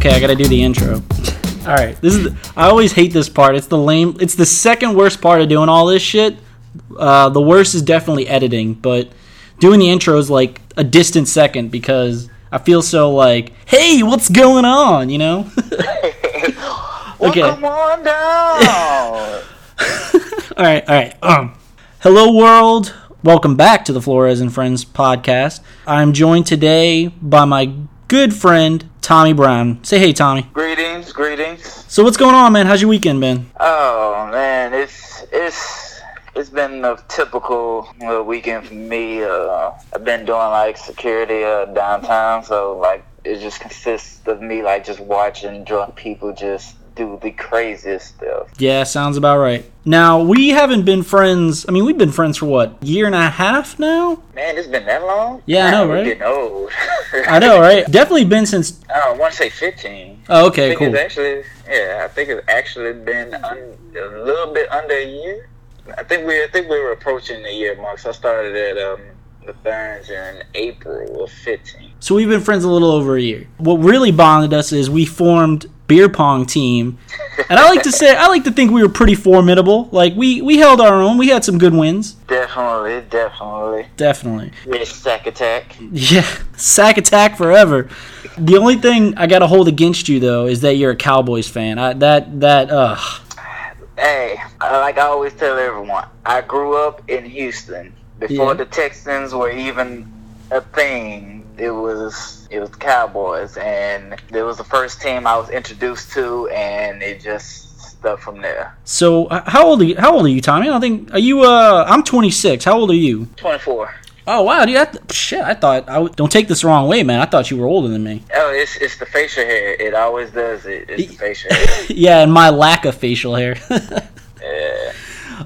Okay, I gotta do the intro. All right, this is. The, I always hate this part. It's the lame. It's the second worst part of doing all this shit. Uh, the worst is definitely editing, but doing the intro is like a distant second because I feel so like, hey, what's going on? You know? okay. Welcome on down. all right, all right. Um, hello, world. Welcome back to the Flores and Friends podcast. I'm joined today by my good friend Tommy Brown. Say hey, Tommy. Greetings, greetings. So what's going on, man? How's your weekend been? Oh man, it's it's it's been a typical uh, weekend for me. Uh, I've been doing like security uh, downtown, so like it just consists of me like just watching drunk people just do the craziest stuff. Yeah, sounds about right. Now we haven't been friends. I mean, we've been friends for what year and a half now. Man, it's been that long. Yeah, I know, right? Getting old. I know, right? Definitely been since. I don't want to say fifteen. Oh, okay, cool. It's actually, yeah, I think it's actually been un- a little bit under a year. I think we, I think we were approaching the year mark. So I started at um, the Burns in April of 15. So we've been friends a little over a year. What really bonded us is we formed beer pong team. And I like to say I like to think we were pretty formidable. Like we we held our own. We had some good wins. Definitely, definitely. Definitely. Yeah, sack attack. Yeah, sack attack forever. The only thing I got to hold against you though is that you're a Cowboys fan. I, that that uh Hey, like I always tell everyone, I grew up in Houston before yeah. the Texans were even a thing. It was it was Cowboys, and it was the first team I was introduced to, and it just stuck from there. So, how old are you? How old are you, Tommy? I think are you. Uh, I'm 26. How old are you? 24. Oh wow, dude! I shit, I thought I w- don't take this the wrong way, man. I thought you were older than me. Oh, it's it's the facial hair. It always does it. It's the facial hair. yeah, and my lack of facial hair. yeah,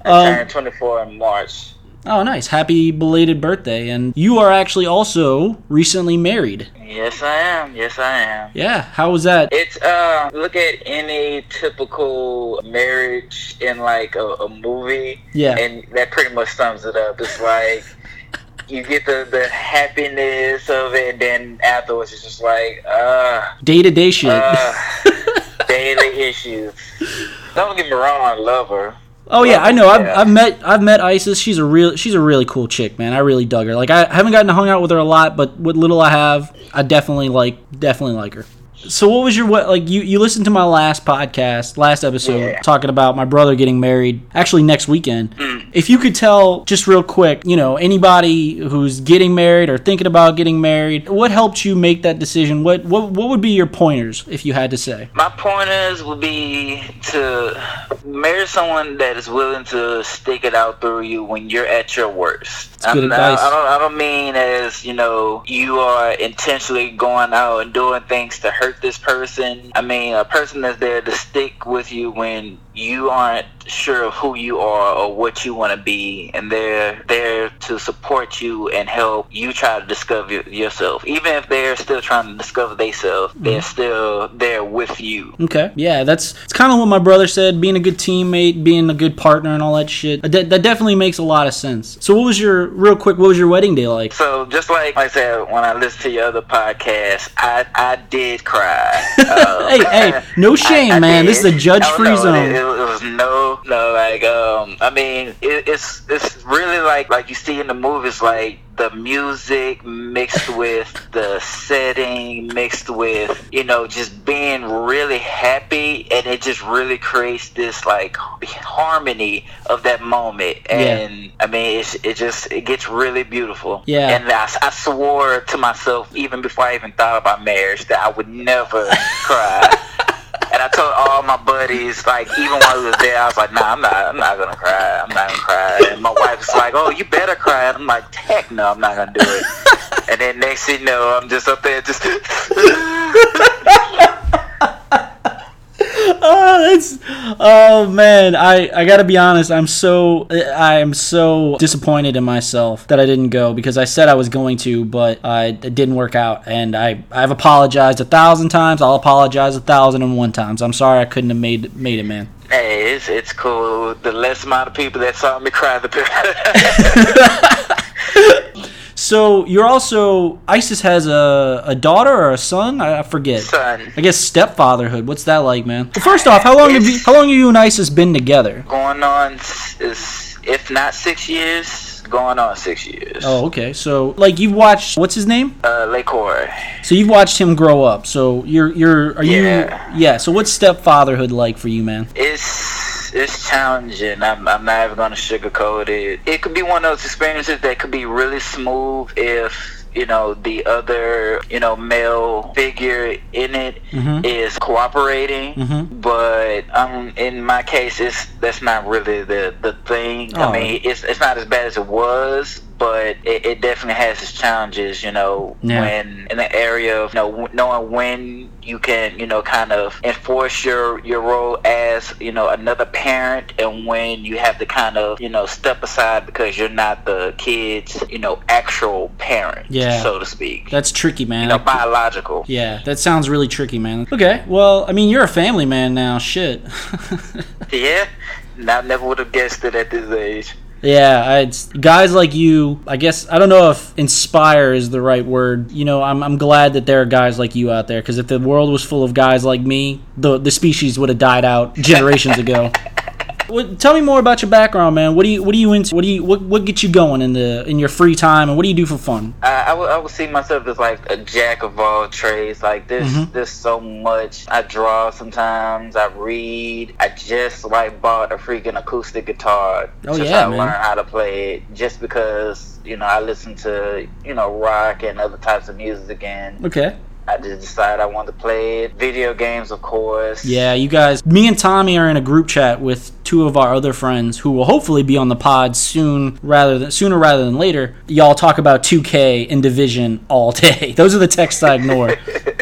I um, turned 24 in March. Oh, nice. Happy belated birthday. And you are actually also recently married. Yes, I am. Yes, I am. Yeah. How was that? It's, uh, look at any typical marriage in like a, a movie. Yeah. And that pretty much sums it up. It's like, you get the, the happiness of it, and then afterwards it's just like, uh. Day to day shit. Uh, daily issues. Don't get me wrong, I love her. Oh yeah, I know. I've, I've met I've met Isis. She's a real she's a really cool chick, man. I really dug her. Like I haven't gotten to hang out with her a lot, but what little I have, I definitely like definitely like her. So what was your what like you you listened to my last podcast, last episode yeah. talking about my brother getting married actually next weekend. Mm. If you could tell just real quick, you know, anybody who's getting married or thinking about getting married, what helped you make that decision? What what what would be your pointers if you had to say? My pointers would be to marry someone that is willing to stick it out through you when you're at your worst. That's good advice. I don't I don't mean as, you know, you are intentionally going out and doing things to hurt this person. I mean, a person that's there to stick with you when you aren't sure of who you are or what you want to be, and they're there to support you and help you try to discover yourself. Even if they're still trying to discover themselves, mm-hmm. they're still there with you. Okay, yeah, that's it's kind of what my brother said. Being a good teammate, being a good partner, and all that shit. That, that definitely makes a lot of sense. So, what was your real quick? What was your wedding day like? So, just like I said when I listened to your other podcast, I I did cry. Uh, hey, hey, no shame, I, I man. Did. This is a judge-free zone. It, was no, no, like, um, I mean, it, it's it's really like like you see in the movies, like the music mixed with the setting mixed with you know just being really happy and it just really creates this like harmony of that moment. And yeah. i mean it's, it just it gets really beautiful. Yeah. And I, I swore to myself even before i even thought about marriage that i would never cry and I told all my buddies, like even while we was there, I was like, "Nah, I'm not. I'm not gonna cry. I'm not gonna cry." And my wife was like, "Oh, you better cry." And I'm like, "Heck no, I'm not gonna do it." and then next thing you know, I'm just up there, just. oh, that's oh man. I I gotta be honest. I'm so I am so disappointed in myself that I didn't go because I said I was going to, but I it didn't work out, and I I've apologized a thousand times. I'll apologize a thousand and one times. I'm sorry I couldn't have made made it, man. Hey, it's it's cool. The less amount of people that saw me cry, the better. So you're also ISIS has a, a daughter or a son? I, I forget. Son. I guess stepfatherhood. What's that like, man? Well, first off, how long have you how long have you and ISIS been together? Going on is if not six years, going on six years. Oh, okay. So like you've watched what's his name? Uh, Lakor. So you've watched him grow up. So you're you're are Yeah. you yeah. So what's stepfatherhood like for you, man? It's it's challenging. I'm, I'm not even gonna sugarcoat it. It could be one of those experiences that could be really smooth if you know the other you know male figure in it is Mhm. cooperating. Mhm. But um, in my case, it's that's not really the the thing. Oh. I mean, it's it's not as bad as it was. But it, it definitely has its challenges, you know, Yeah. when in the area of you know knowing when you can you know kind of enforce your your role as you know another parent and when you have to kind of you know step aside because you're not the kid's you know actual parent Yeah. so to speak That's tricky, man. you know Like- biological yeah, that sounds really tricky, man. Okay, well, I mean, you're a family man now. Shit. yeah I never would have guessed it at this age Yeah, I, it's guys like you. I guess I don't know if inspire is the right word. You know, I'm I'm glad that there are guys like you out there because if the world was full of guys like me, the the species would have died out generations ago. What, tell me more about your background, man. What do you what do you into? What do you what what gets you going in the in your free time, and what do you do for fun? I, I, would, I would see myself as like a jack of all trades. Like there's Mhm. there's so much. I draw sometimes. I read. I just like bought a freaking acoustic guitar. Oh, just yeah, to man. learn how to play it. Just because you know I listen to you know rock and other types of music, and Okay. I just decided I wanted to play it. Video games, of course. Yeah, you guys. Me and Tommy are in a group chat with two of our other friends who will hopefully be on the pod soon, rather than sooner rather than later. Y'all talk about 2K and Division all day. Those are the texts I ignore.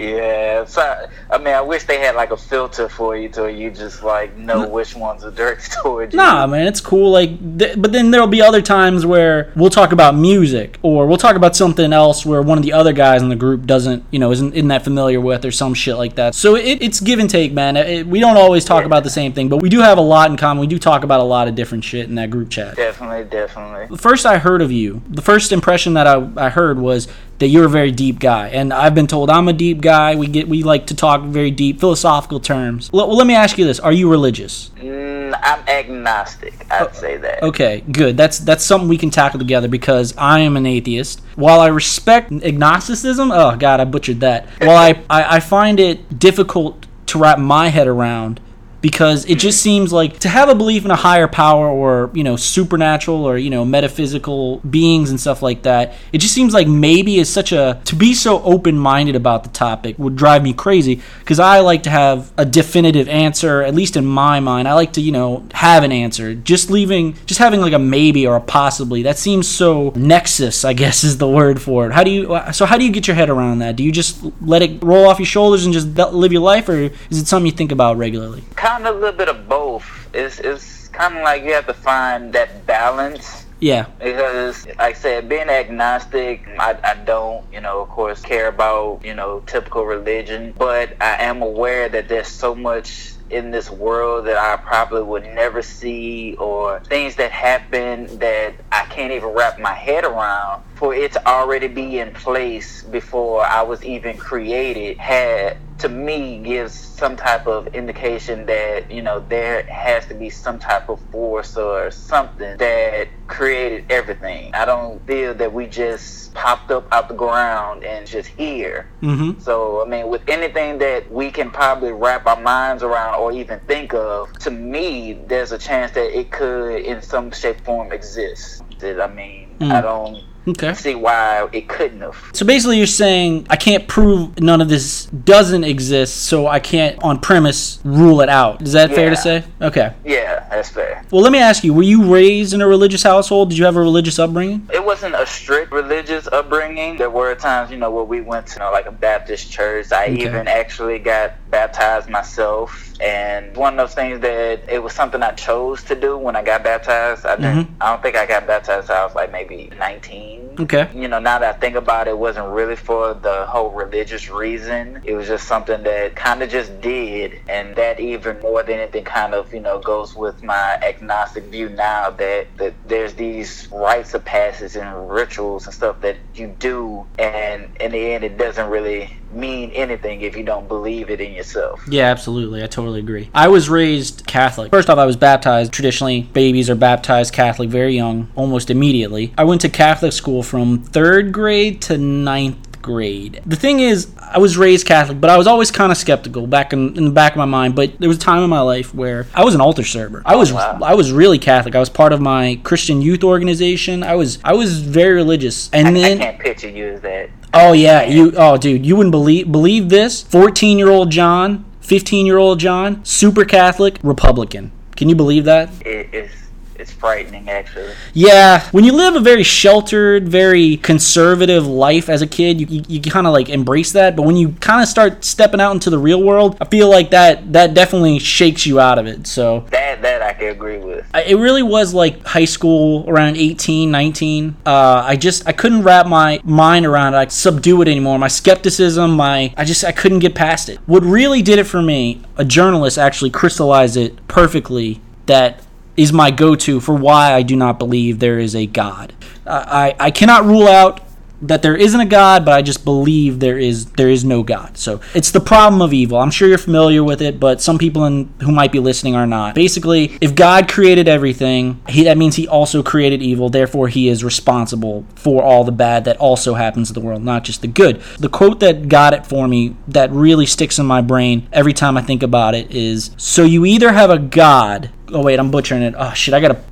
Yeah, so I mean, I wish they had like a filter for you to you just like know which ones are directed towards you. Nah, man, it's cool. Like, th- but then there'll be other times where we'll talk about music, or we'll talk about something else where one of the other guys in the group doesn't, you know, isn't, isn't that familiar with, or some shit like that. So it, it's give and take, man. It, we don't always talk about the same thing, but we do have a lot in common. We do talk about a lot of different shit in that group chat. Definitely, definitely. The first I heard of you, the first impression that I, I heard was that you're a very deep guy, and I've been told I'm a deep guy. We get we like to talk very deep philosophical terms. Well, well let me ask you this: Are you religious? Mm, I'm agnostic. I'd Oh, say that. Okay, good. That's that's something we can tackle together because I am an atheist. While I respect agnosticism, oh god, I butchered that. While I, I, I find it difficult to wrap my head around because it just seems like to have a belief in a higher power or you know supernatural or you know metaphysical beings and stuff like that it just seems like maybe is such a to be so open-minded about the topic would drive me crazy because i like to have a definitive answer at least in my mind. I like to you know have an answer. Just leaving just having like a maybe or a possibly that seems so nexus i guess is the word for it. How do you so how do you get your head around that? Do you just let it roll off your shoulders and just live your life or is it something you think about regularly Kind of a little bit of both. It's it's kind of like you have to find that balance. yeah Because, like I said, being agnostic, I, I don't, you know, of course, care about, you know, typical religion. But I am aware that there's so much in this world that I probably would never see, or things that happen that I can't even wrap my head around. For it to already be in place before I was even created, had to me gives some type of indication that you know there has to be some type of force or something that created everything. I don't feel that we just popped up out the ground and just here. mm-hmm So I mean, with anything that we can probably wrap our minds around or even think of, to me, there's a chance that it could, in some shape, form, exist. That I mean, Mm. I don't okay see why it couldn't have. So basically, you're saying I can't prove none of this doesn't exist, so I can't, on premise, rule it out. Is that fair to say? Okay. Yeah, that's fair. Well, let me ask you: Were you raised in a religious household? Did you have a religious upbringing? It wasn't a strict religious upbringing. There were times, you know, where we went to you know, like a Baptist church. I Okay. even actually got baptized myself. And one of those things that it was something I chose to do when I got baptized. I. Mhm. I don't think I got baptized. until I was like maybe 19. Okay. You know, now that I think about it, it wasn't really for the whole religious reason. It was just something that kind of just did. And that even more than anything kind of, you know, goes with my agnostic view now that, that there's these rites of passage and rituals and stuff that you do. And in the end, it doesn't really mean anything if you don't believe it in yourself. Yeah, absolutely. I totally agree. I was raised Catholic. First off, I was baptized. Traditionally, babies are baptized Catholic very young, almost immediately. I went to Catholic school from third grade to ninth grade. The thing is, I was raised Catholic, but I was always kind of skeptical back in, in the back of my mind. But there was a time in my life where I was an altar server. I was oh, wow. I was really Catholic. I was part of my Christian youth organization. I was I was very religious. And I, then I can't picture you as that. Oh yeah, you oh dude, you wouldn't believe believe this. 14-year-old John, 15-year-old John, super Catholic, Republican. Can you believe that? It's it's frightening actually. Yeah, when you live a very sheltered, very conservative life as a kid, you, you, you kind of like embrace that. But when you kind of start stepping out into the real world, I feel like that that definitely shakes you out of it. So That that I can agree with. I- it really was like high school around 18 19 uh, i just i couldn't wrap my mind around it i subdue it anymore my skepticism my i just i couldn't get past it what really did it for me a journalist actually crystallized it perfectly that is my go-to for why i do not believe there is a god i i, I cannot rule out that there isn't a God, but I just believe there is there is no God. So it's the problem of evil. I'm sure you're familiar with it, but some people in, who might be listening are not. Basically, if God created everything, he, that means He also created evil. Therefore, He is responsible for all the bad that also happens in the world, not just the good. The quote that got it for me, that really sticks in my brain every time I think about it, is: "So you either have a God." Oh wait, I'm butchering it. Oh shit, I gotta.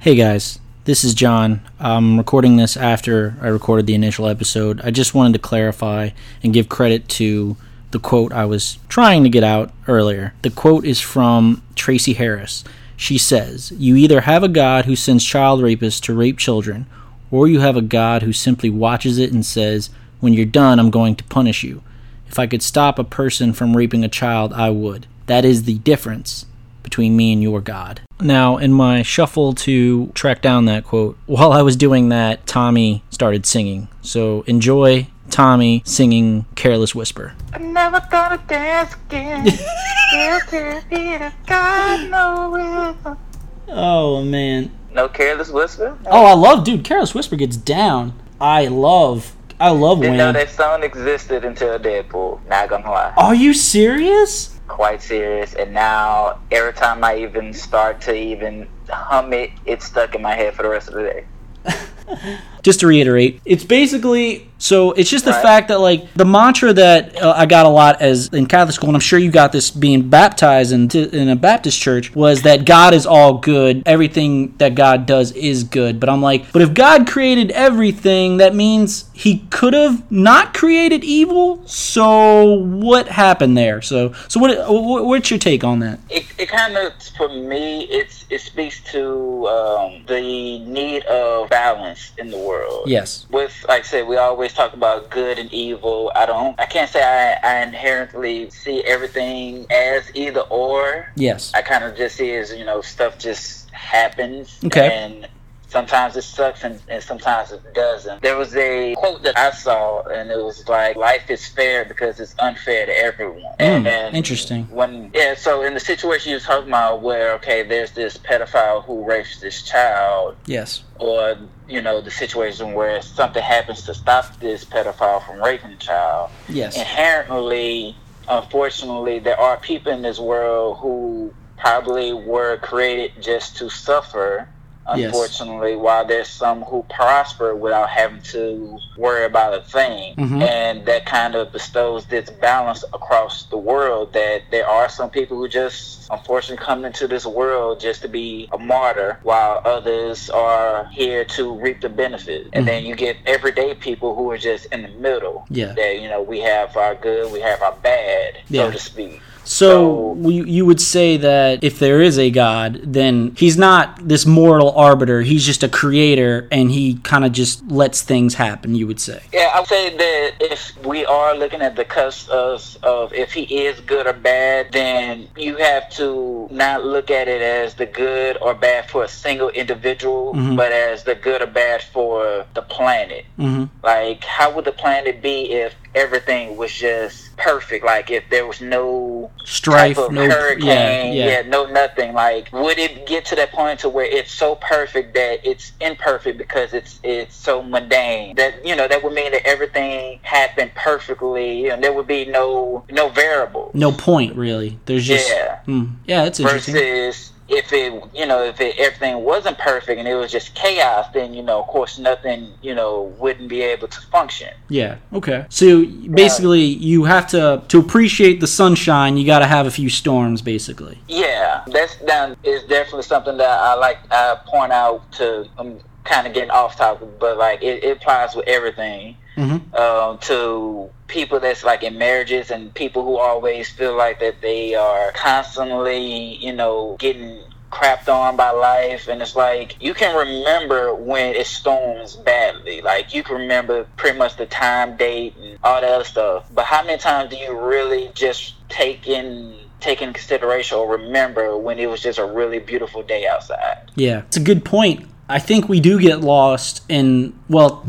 Hey guys, this is John. I'm recording this after I recorded the initial episode. I just wanted to clarify and give credit to the quote I was trying to get out earlier. The quote is from Tracie Harris. She says, You either have a God who sends child rapists to rape children, or you have a God who simply watches it and says, When you're done, I'm going to punish you. If I could stop a person from raping a child, I would. That is the difference between me and your God. Now, in my shuffle to track down that quote, while I was doing that, Tommy started singing. So enjoy Tommy singing Careless Whisper. I'm never gonna dance again. Still to be a God no Oh, man. No careless whisper. Oh, I love, dude, Careless Whisper gets down. I love, I love Didn't know Wham. that song existed until Deadpool. Not gonna lie. Are you serious? Quite serious. And now every time I even start to even hum it, it's stuck in my head for the rest of the day. just to reiterate, it's basically so it's just the Right. fact that like the mantra that uh, I got a lot as in Catholic school, and I'm sure you got this being baptized into in a Baptist church, was that God is all good. Everything that God does is good. But I'm like, but if God created everything, that means He could have not created evil. So what happened there? So so what? what what's your take on that? It, it kind of, for me, it's it speaks to um, the need of balance in the world. Yes. with like I said, we always talk about good and evil. I don't I can't say I, I inherently see everything as either or. Yes. I kind of just see as you know stuff just happens. Okay. And sometimes it sucks and, and sometimes it doesn't. There was a quote that I saw and it was like life is fair because it's unfair to everyone. Mm, and interesting. When yeah, so in the situation you were talking about where okay, there's this pedophile who rapes this child Yes. or you know the situation where something happens to stop this pedophile from raping the child Yes. inherently unfortunately there are people in this world who probably were created just to suffer Yes. unfortunately while there's some who prosper without having to worry about a thing Mhm. and that kind of bestows this balance across the world that there are some people who just unfortunately come into this world just to be a martyr while others are here to reap the benefit and Mhm. then you get everyday people who are just in the middle Yeah. that you know we have our good we have our bad Yeah. so to speak So, so you, you would say that if there is a God, then he's not this mortal arbiter. He's just a creator, and he kind of just lets things happen. You would say. Yeah, I would say that if we are looking at the cusp of, of if he is good or bad, then you have to not look at it as the good or bad for a single individual, mm-hmm. but as the good or bad for the planet. Mm-hmm. Like, how would the planet be if everything was just perfect. Like if there was no strife, no hurricane, yeah, yeah. yeah, no nothing. Like would it get to that point to where it's so perfect that it's imperfect because it's it's so mundane that you know that would mean that everything happened perfectly and there would be no no variable, no point really. There's just yeah, hmm. yeah, that's interesting. Versus if it you know if it, everything wasn't perfect and it was just chaos then you know of course nothing you know wouldn't be able to function. Yeah okay. So basically you have to to appreciate the sunshine you got to have a few storms basically. Yeah that's that is definitely something that i like i point out to um, kind of getting off topic but like it, it applies with everything mm-hmm. um, to people that's like in marriages and people who always feel like that they are constantly, you know, getting crapped on by life. And it's like you can remember when it storms badly. Like you can remember pretty much the time date and all that other stuff. But how many times do you really just take in take in consideration or remember when it was just a really beautiful day outside? Yeah it's a good point. I think we do get lost in well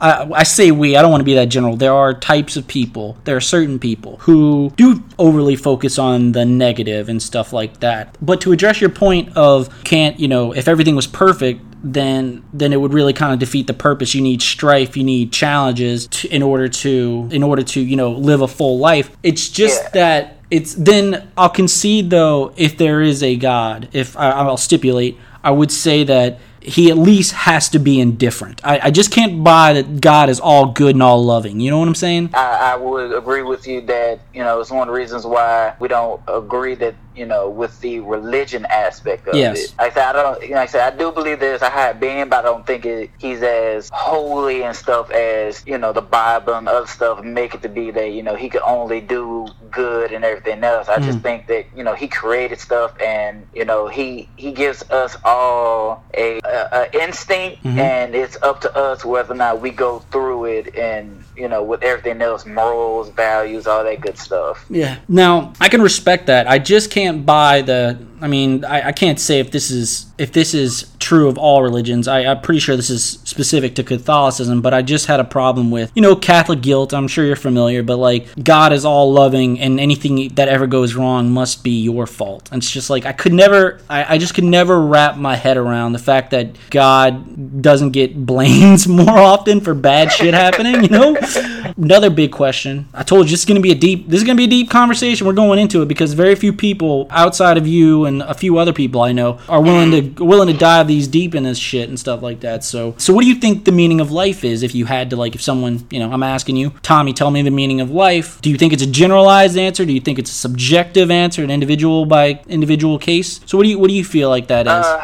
I, I, say we, I don't want to be that general. There are types of people, there are certain people who do overly focus on the negative and stuff like that. But to address your point of can't, you know, if everything was perfect, then then it would really kind of defeat the purpose. You need strife, you need challenges to, in order to in order to, you know, live a full life. It's just yeah. that it's then I'll concede though if there is a God, if I, I'll stipulate, I would say that he at least has to be indifferent. I, I, just can't buy that God is all good and all loving. You know what I'm saying? I, I would agree with you that, you know, it's one of the reasons why we don't agree that you know, with the religion aspect of yes. it. Like I said, I don't, you know, like I said, I do believe there's a higher being, but I don't think it, he's as holy and stuff as, you know, the Bible and other stuff make it to be that, you know, he could only do good and everything else. I mm. just think that, you know, he created stuff and, you know, he, he gives us all a, a, a instinct mm-hmm. and it's up to us whether or not we go through it and, you know, with everything else, morals, values, all that good stuff. Yeah. Now, I can respect that. I just can't can't buy the. I mean, I, I can't say if this is if this is true of all religions. I, am pretty sure this is specific to Catholicism, but I just had a problem with, you know, Catholic guilt. I'm sure you're familiar, but like God is all loving and anything that ever goes wrong must be your fault. And it's just like I could never, I, I just could never wrap my head around the fact that God doesn't get blamed more often for bad shit happening, you know? Another big question. I told you this is to be a deep, this is going to be a deep conversation. We're going into it because very few people outside of you and a few other people I know are willing to willing to dive these deep in this shit and stuff like that. So, so what do you think the meaning of life is? If you had to, like, if someone, you know, I'm asking you, Tommy, tell me the meaning of life. Do you think it's a generalized answer? Do you think it's a subjective answer, an individual by individual case? So, what do you what do you feel like that is? Uh,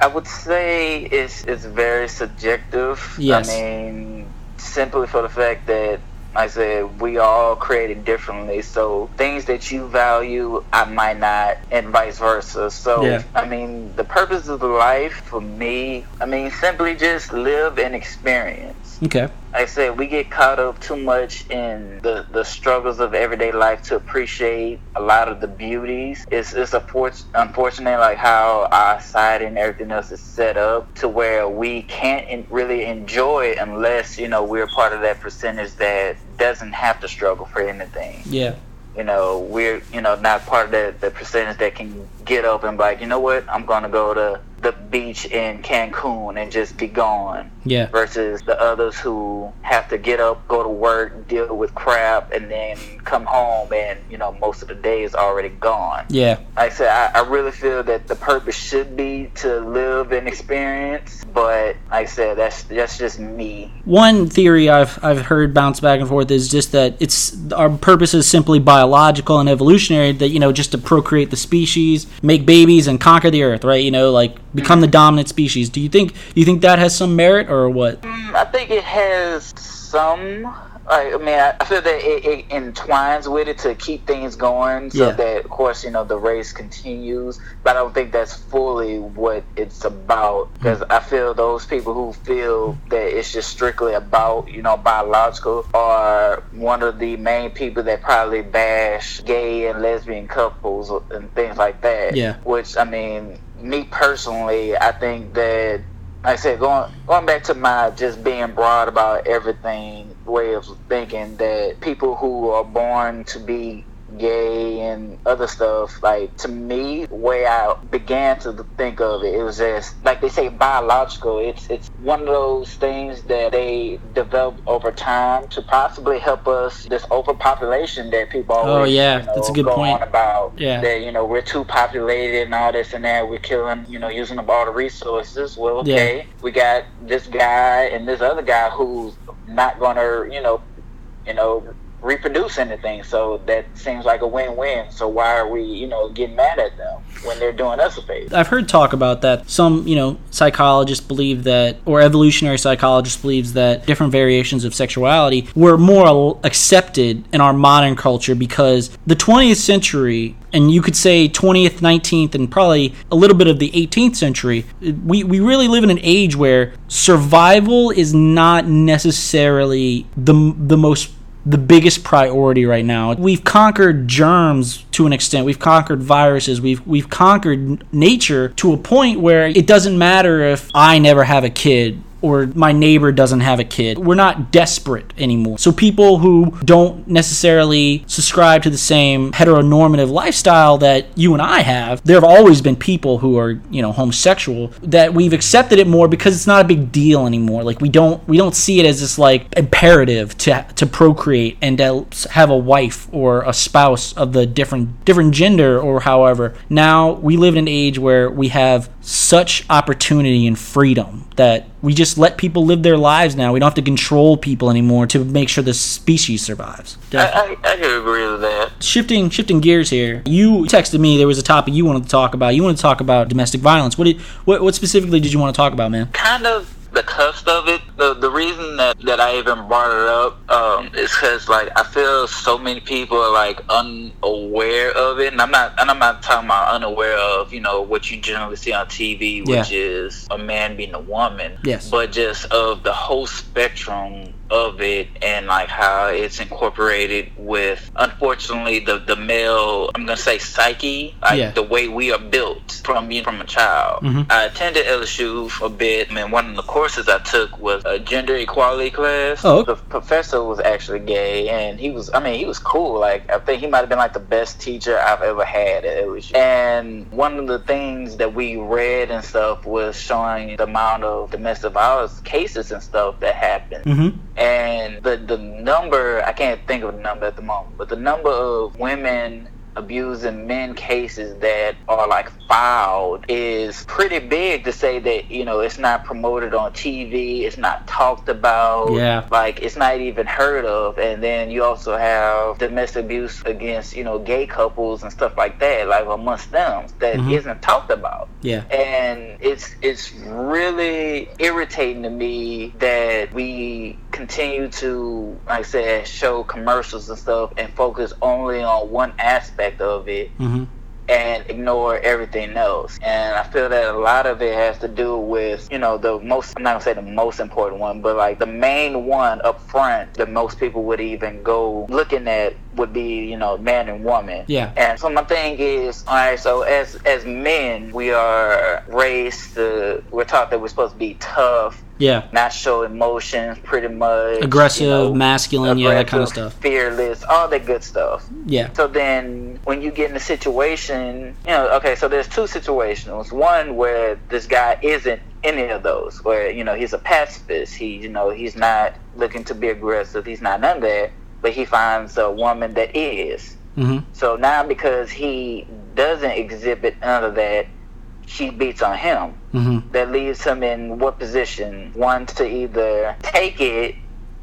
I would say it's it's very subjective. Yes. I mean, simply for the fact that I said we all created differently, so things that you value, I might not, and vice versa. So, yeah. I mean, the purpose of life for me, I mean, simply just live and experience. Okay. Like I said, we get caught up too much in the, the struggles of everyday life to appreciate a lot of the beauties. It's it's a for- unfortunate like how our society and everything else is set up to where we can't in- really enjoy it unless you know we're part of that percentage that doesn't have to struggle for anything. Yeah. You know, we're you know not part of the, the percentage that can get up and be like, you know what, I'm gonna go to the beach in Cancun and just be gone. Yeah. Versus the others who have to get up, go to work, deal with crap, and then come home and, you know, most of the day is already gone. Yeah. Like I said, I, I really feel that the purpose should be to live and experience, but like I said, that's that's just me. One theory I've I've heard bounce back and forth is just that it's our purpose is simply biological and evolutionary that, you know, just to procreate the species, make babies and conquer the earth, right? You know, like become the dominant species. Do you think you think that has some merit or what? Mm, I think it has some I mean, I feel that it, it, entwines with it to keep things going, so Yeah. that of course you know the race continues. But I don't think that's fully what it's about because I feel those people who feel that it's just strictly about you know biological are one of the main people that probably bash gay and lesbian couples and things like that. Yeah. Which I mean, me personally, I think that like I said, going going back to my just being broad about everything way of thinking that people who are born to be gay and other stuff, like to me, way I began to think of it, it was just like they say biological. It's it's one of those things that they develop over time to possibly help us this overpopulation that people oh, always Oh, yeah, you know, that's a good go point. on about Yeah. that you know we're too populated and all this and that we're killing you know using up all the resources well Yeah. okay we got this guy and this other guy who's not gonna you know you know reproduce anything. So that seems like a win-win. So why are we you know getting mad at them when they're doing us a favor? I've heard talk about that. Some, you know, psychologists believe that, or evolutionary psychologists believes that different variations of sexuality were more accepted in our modern culture because the 20th century, and you could say 20th, 19th, and probably a little bit of the 18th century, we, we really live in an age where survival is not necessarily the, the most the biggest priority right now. We've conquered germs to an extent. We've conquered viruses. We've we've conquered nature to a point where it doesn't matter if I never have a kid or my neighbor doesn't have a kid. We're not desperate anymore. So people who don't necessarily subscribe to the same heteronormative lifestyle that you and I have, there have always been people who are, you know, homosexual that we've accepted it more because it's not a big deal anymore. Like we don't we don't see it as this like imperative to to procreate and to have a wife or a spouse of the different different gender or however. Now we live in an age where we have such opportunity and freedom that we just let people live their lives now. We don't have to control people anymore to make sure the species survives. I, I, I can agree with that Shifting shifting gears here. You texted me there was a topic you wanted to talk about. You wanted to talk about domestic violence. What did what, what specifically did you want to talk about, man? kind of the cusp of it. The the reason that, that I even brought it up um, is because like I feel so many people are like unaware of it, and I'm not and I'm not talking about unaware of you know what you generally see on TV, which Yeah. is a man being a woman. Yes. but just of the whole spectrum of it and like how it's incorporated with unfortunately the the male I'm gonna say psyche like Yeah. the way we are built from being from a child. Mhm. I attended LSU for a bit, and one of the courses I took was a gender equality class. Oh. The professor was actually gay, and he was, I mean, he was cool. Like, I think he might have been like the best teacher I've ever had at LSU. And one of the things that we read and stuff was showing the amount of domestic violence cases and stuff that happened Mm-hmm. And the the number I can't think of the number at the moment, but the number of women abusing men cases that are like filed is pretty big to say that you know it's not promoted on TV, it's not talked about, Yeah. like it's not even heard of, and then you also have domestic abuse against you know gay couples and stuff like that, like amongst them that Mhm. not talked about Yeah. and it's it's really irritating to me that we continue to like I said show commercials and stuff and focus only on one aspect of it Mm-hmm. and ignore everything else. And I feel that a lot of it has to do with, you know, the most, I'm not gonna say the most important one, but like the main one up front that most people would even go looking at would be, you know, man and woman. Yeah. And so my thing is, all right, so as as men, we are raised to, we're taught that we're supposed to be tough, Yeah. not show emotions, pretty much. Aggressive, you know, masculine, yeah, that kind of stuff. Fearless, all that good stuff. Yeah. So then, when you get in a situation, you know, okay, so there's two situations. One where this guy isn't any of those, where you know he's a pacifist. He, you know, he's not looking to be aggressive. He's not none of that. But he finds a woman that is. Mm-hmm. So now, because he doesn't exhibit none of that, she beats on him. Mm-hmm. That leaves him in what position? One to either take it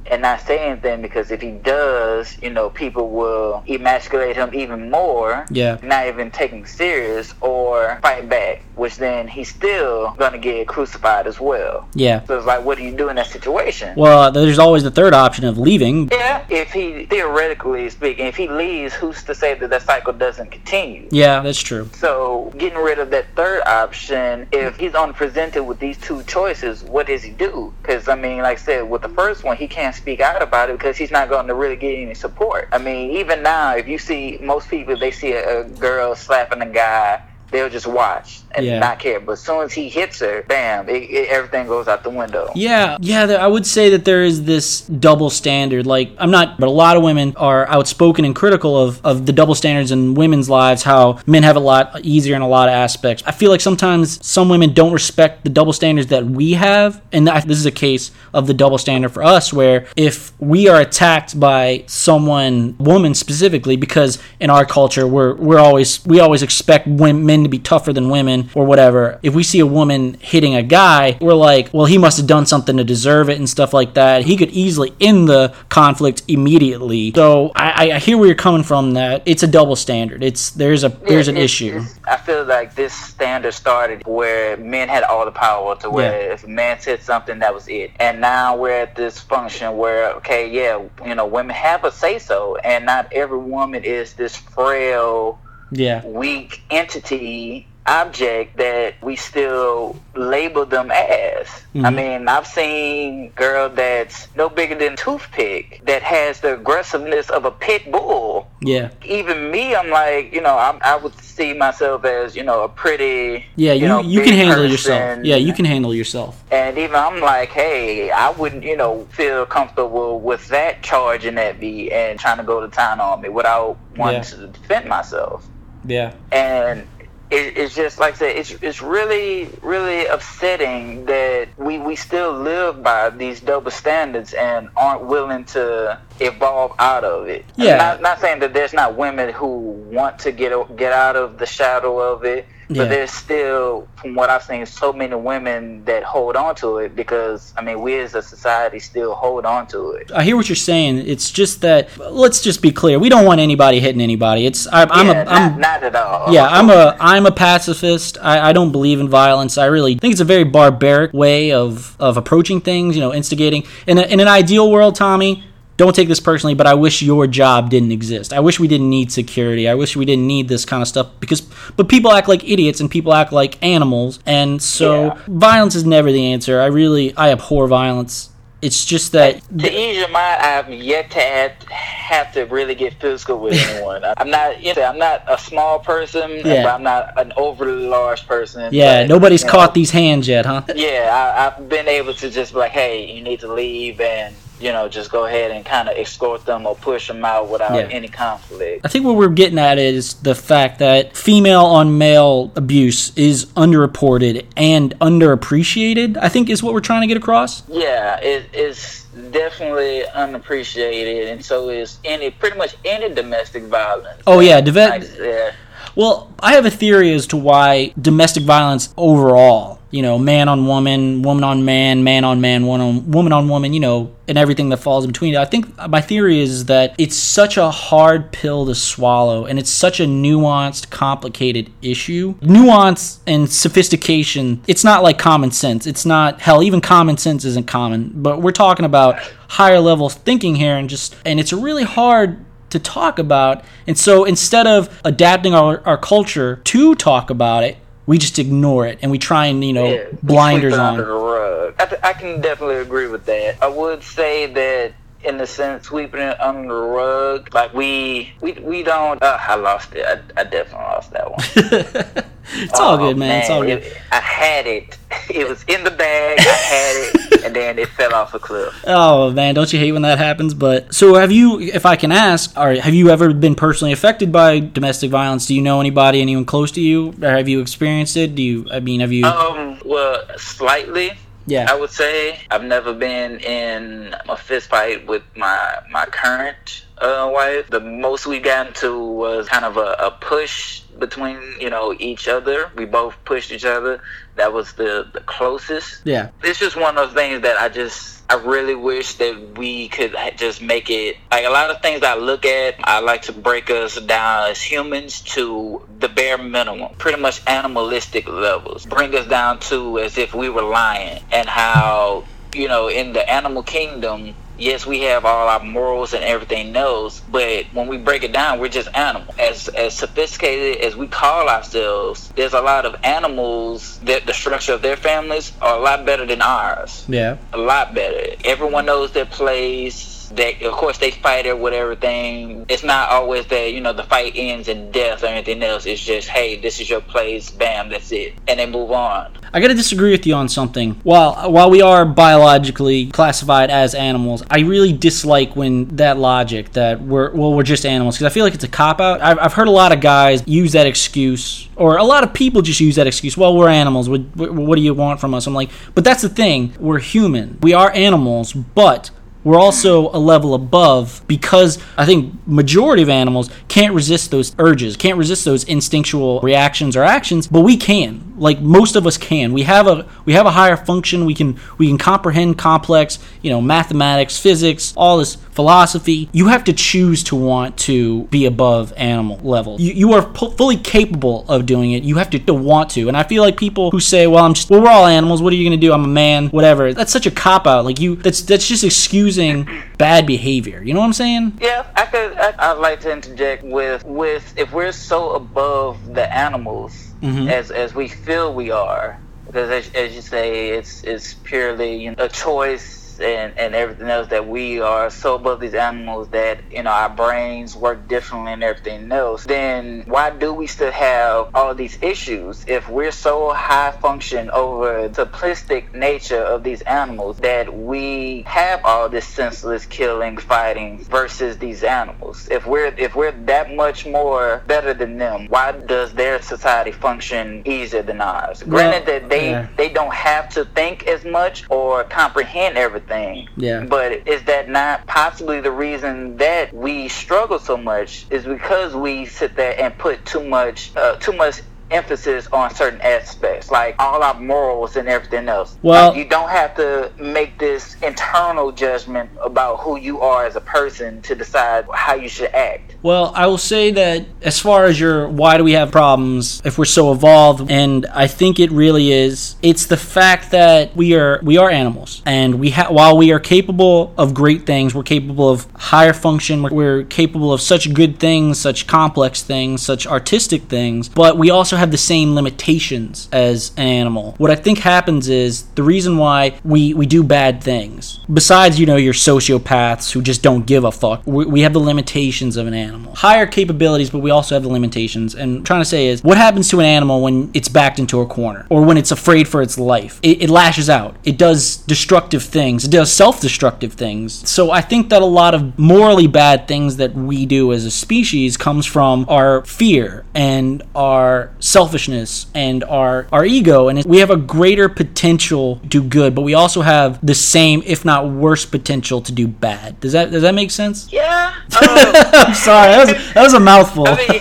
and not say anything because if he does, you know, people will emasculate him even more. Yeah. Not even taking serious or fight back, which then he's still gonna get crucified as well. Yeah. So it's like, what do you do in that situation? Well, there's always the third option of leaving. Yeah, if he theoretically speaking, if he leaves, who's to say that that cycle doesn't continue? Yeah, that's true. So getting rid of that third option, if he's only presented with these two choices, what does he do? Because I mean, like I said, with the first one, he can't speak out about it because he's not going to really get any support. I mean, even now, if you see most people, they see a, a girl slapping a guy they'll just watch and Yeah. not care. But as soon as he hits her, bam, it, it, everything goes out the window. Yeah, yeah. I would say that there is this double standard. Like I'm not, but a lot of women are outspoken and critical of of the double standards in women's lives. How men have a lot easier in a lot of aspects. I feel like sometimes some women don't respect the double standards that we have, and that, this is a case of the double standard for us, where if we are attacked by someone, woman specifically, because in our culture we're we're always we always expect women, men to be tougher than women or whatever. If we see a woman hitting a guy, we're like, well, he must have done something to deserve it and stuff like that. He could easily end the conflict immediately. So I, I hear where you're coming from. That it's a double standard. It's there's a there's an issue. it's- I feel like this standard started where men had all the power to where Yeah. if a man said something, that was it. And now we're at this function where, okay, yeah, you know, women have a say so, and not every woman is this frail, Yeah. weak entity object that we still label them as. I Mhm. mean, I've seen girl that's no bigger than toothpick that has the aggressiveness of a pit bull Yeah. even me, I'm like, you know, I'm, I would see myself as, you know, a pretty, Yeah, you, know, you can handle person. yourself. Yeah, you can handle yourself. And even I'm like, hey, I wouldn't, you know, feel comfortable with that charging at me and trying to go to town on me without wanting Yeah. to defend myself. Yeah. And it, it's just like I said, it's it's really really upsetting that we we still live by these double standards and aren't willing to evolve out of it. Yeah. not not saying that there's not women who want to get get out of the shadow of it. Yeah. But there's still, from what I've seen, so many women that hold on to it because I mean, we as a society still hold on to it. I hear what you're saying. It's just that let's just be clear. We don't want anybody hitting anybody. It's I, I'm yeah, a I'm not, not at all. yeah I'm a I'm a pacifist. I, I don't believe in violence. I really think it's a very barbaric way of of approaching things. You know, instigating in a, in an ideal world, Tommy. Don't take this personally, but I wish your job didn't exist. I wish we didn't need security. I wish we didn't need this kind of stuff because, but people act like idiots and people act like animals, and so Yeah. violence is never the answer. I really I abhor violence. It's just that to ease your mind, I've yet to have, have to really get physical with anyone. I'm not, you know, I'm not a small person, Yeah. but I'm not an overly large person. yeah, but, nobody's you know, caught these hands yet, huh? Yeah, I, I've been able to just be like, hey, you need to leave, and you know, just go ahead and kind of escort them or push them out without Yeah. any conflict. I think what we're getting at is the fact that female on male abuse is underreported and underappreciated. I think is what we're trying to get across. Yeah, it is definitely unappreciated, and so is any pretty much any domestic violence. Oh, yeah, deve- Like, yeah. Well, I have a theory as to why domestic violence overall, you know, man on woman, woman on man, man on man, woman on woman on woman, you know, and everything that falls in between. I think my theory is that it's such a hard pill to swallow and it's such a nuanced, complicated issue. Nuance and sophistication, it's not like common sense. It's not hell, even common sense isn't common, but we're talking about higher level thinking here and just and it's really hard to talk about. And so instead of adapting our, our culture to talk about it, we just ignore it and we try and, you know, Yeah, blinders on. I, th- I can definitely agree with that. I would say that in the sense sweeping it under the rug, like we we we don't. Uh, I lost it. I, I definitely lost that one. it's all Oh, good, man. It's all good. It- I had it. It was in the bag. I had it, and then it fell off a cliff. Oh man, don't you hate when that happens? But so have you? If I can ask, or have you ever been personally affected by domestic violence? Do you know anybody, anyone close to you, or have you experienced it? Do you? I mean, have you? Um, well, slightly. Yeah. I would say I've never been in a fist fight with my my current uh, wife. The most we got into was kind of a, a push between you know each other. We both pushed each other. That was the the closest. Yeah. It's just one of those things that I just I really wish that we could just make it like a lot of things I look at. I like to break us down as humans to the bare minimum, pretty much animalistic levels. Bring us down to as if we were lying and how you know in the animal kingdom yes, we have all our morals and everything else, but when we break it down, we're just animals. As as sophisticated as we call ourselves, there's a lot of animals that the structure of their families are a lot better than ours. Yeah. A lot better. Everyone knows their place. They, of course, they fight it with everything. It's not always that you know the fight ends in death or anything else. It's just, hey, this is your place, bam, that's it, and they move on. I gotta disagree with you on something. While while we are biologically classified as animals, I really dislike when that logic that we're well we're just animals because I feel like it's a cop out. I've, I've heard a lot of guys use that excuse, or a lot of people just use that excuse. Well, we're animals. What, what do you want from us? I'm like, but that's the thing. We're human. We are animals, but we're also a level above because I think majority of animals can't resist those urges, can't resist those instinctual reactions or actions, but we can. Like most of us can. We have a we have a higher function. We can we can comprehend complex, you know, mathematics, physics, all this philosophy. You have to choose to want to be above animal level. You, you are fully capable of doing it. You have to, to want to. And I feel like people who say, "Well, I'm just well, we're all animals. What are you going to do? I'm a man. Whatever." That's such a cop out. Like you, that's that's just excusing bad behavior. You know what I'm saying? Yeah, I could. I, I'd like to interject with with if we're so above the animals Mhm. as as we feel we are, because as, as you say, it's it's purely you know, a choice and and everything else that we are so above these animals that you know our brains work differently and everything else. Then why do we still have all these issues if we're so high function over the simplistic nature of these animals that we have all this senseless killing, fighting versus these animals? If we're if we're that much more better than them, why does their society function easier than ours? Granted that they yeah. they don't have to think as much or comprehend everything. Yeah. But is that not possibly the reason that we struggle so much? Is because we sit there and put too much uh, too much emphasis on certain aspects, like all our morals and everything else. Well- Like, you don't have to make this internal judgment about who you are as a person to decide how you should act. Well, I will say that as far as your why do we have problems if we're so evolved, and I think it really is. It's the fact that we are we are animals, and we ha- while we are capable of great things, we're capable of higher function. We're, we're capable of such good things, such complex things, such artistic things, but we also have the same limitations as an animal. What I think happens is the reason why we we do bad things, besides you know your sociopaths who just don't give a fuck, we, we have the limitations of an animal. Higher capabilities, but we also have the limitations. And I'm trying to say is, what happens to an animal when it's backed into a corner or when it's afraid for its life? It, it lashes out. It does destructive things. It does self-destructive things. So I think that a lot of morally bad things that we do as a species comes from our fear and our selfishness and our our ego and we have a greater potential to do good but we also have the same if not worse potential to do bad does that does that make sense Yeah. I'm um, sorry that was that was a mouthful I mean,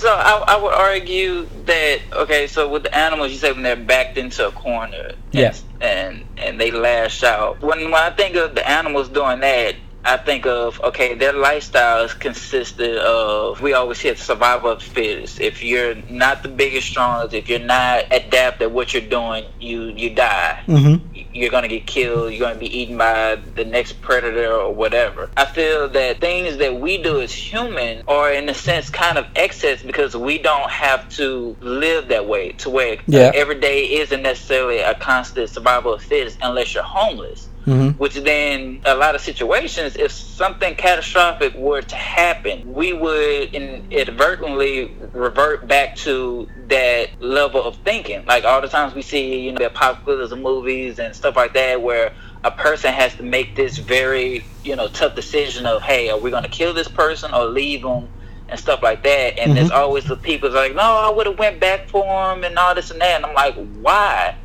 so I, I would argue that okay, so with the animals, you say when they're backed into a corner, and, Yeah. and and they lash out. When when I think of the animals doing that. I think of okay, their lifestyles consisted of we always hit survival of fittest. If you're not the biggest, strongest, if you're not adept at what you're doing, you you die hmm you're gonna get killed, you're gonna be eaten by the next predator or whatever. I feel that things that we do as human are in a sense kind of excess because we don't have to live that way to where Yeah. every day isn't necessarily a constant survival of fittest unless you're homeless. Hmm Which then, a lot of situations, if something catastrophic were to happen, we would inadvertently revert back to that level of thinking. Like all the times we see, you know, the apocalypse movies and stuff like that, where a person has to make this very, you know, tough decision of, hey, are we going to kill this person or leave them? And stuff like that, and there's always the people like, no, I would have went back for him and all this and that, and I'm like, why?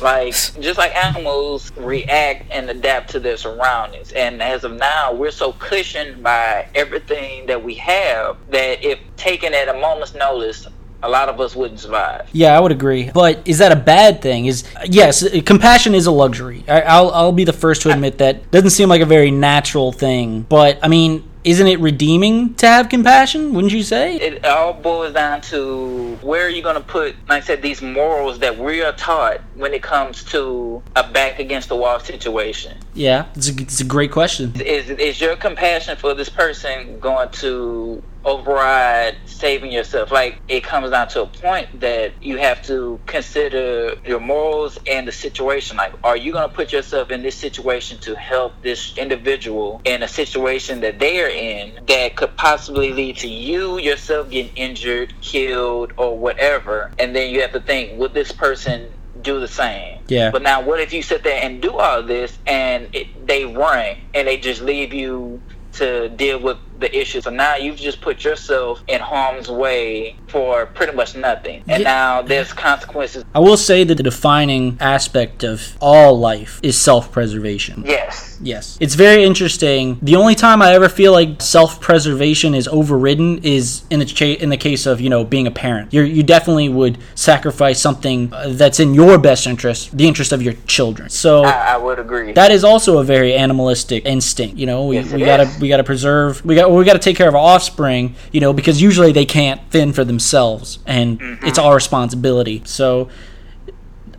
Like just like animals react and adapt to their surroundings and as of now we're so cushioned by everything that we have that if taken at a moment's notice a lot of us wouldn't survive. Yeah, I would agree. But is that a bad thing? Is yes, compassion is a luxury. I, will I'll be the first to admit that. Doesn't seem like a very natural thing. But I mean, isn't it redeeming to have compassion? Wouldn't you say? It all boils down to where are you going to put, like I said, these morals that we are taught when it comes to a back against the wall situation. Yeah, it's a, it's a great question. Is is your compassion for this person going to override saving yourself. Like it comes down to a point that you have to consider your morals and the situation. Like, are you going to put yourself in this situation to help this individual in a situation that they are in that could possibly lead to you yourself getting injured, killed, or whatever? And then you have to think, would this person do the same. Yeah. But now, what if you sit there and do all this and it, they run and they just leave you to deal with the issue. So now you've just put yourself in harm's way for pretty much nothing. And yeah. now there's consequences. I will say that the defining aspect of all life is self preservation. Yes. Yes. It's very interesting. The only time I ever feel like self preservation is overridden is in the, cha- in the case of, you know, being a parent. you you definitely would sacrifice something uh, that's in your best interest, the interest of your children. So I, I would agree. That is also a very animalistic instinct. You know, we, yes, we gotta we gotta preserve we got we got to take care of our offspring, you know, because usually they can't fend for themselves, and mm-hmm. it's our responsibility. So.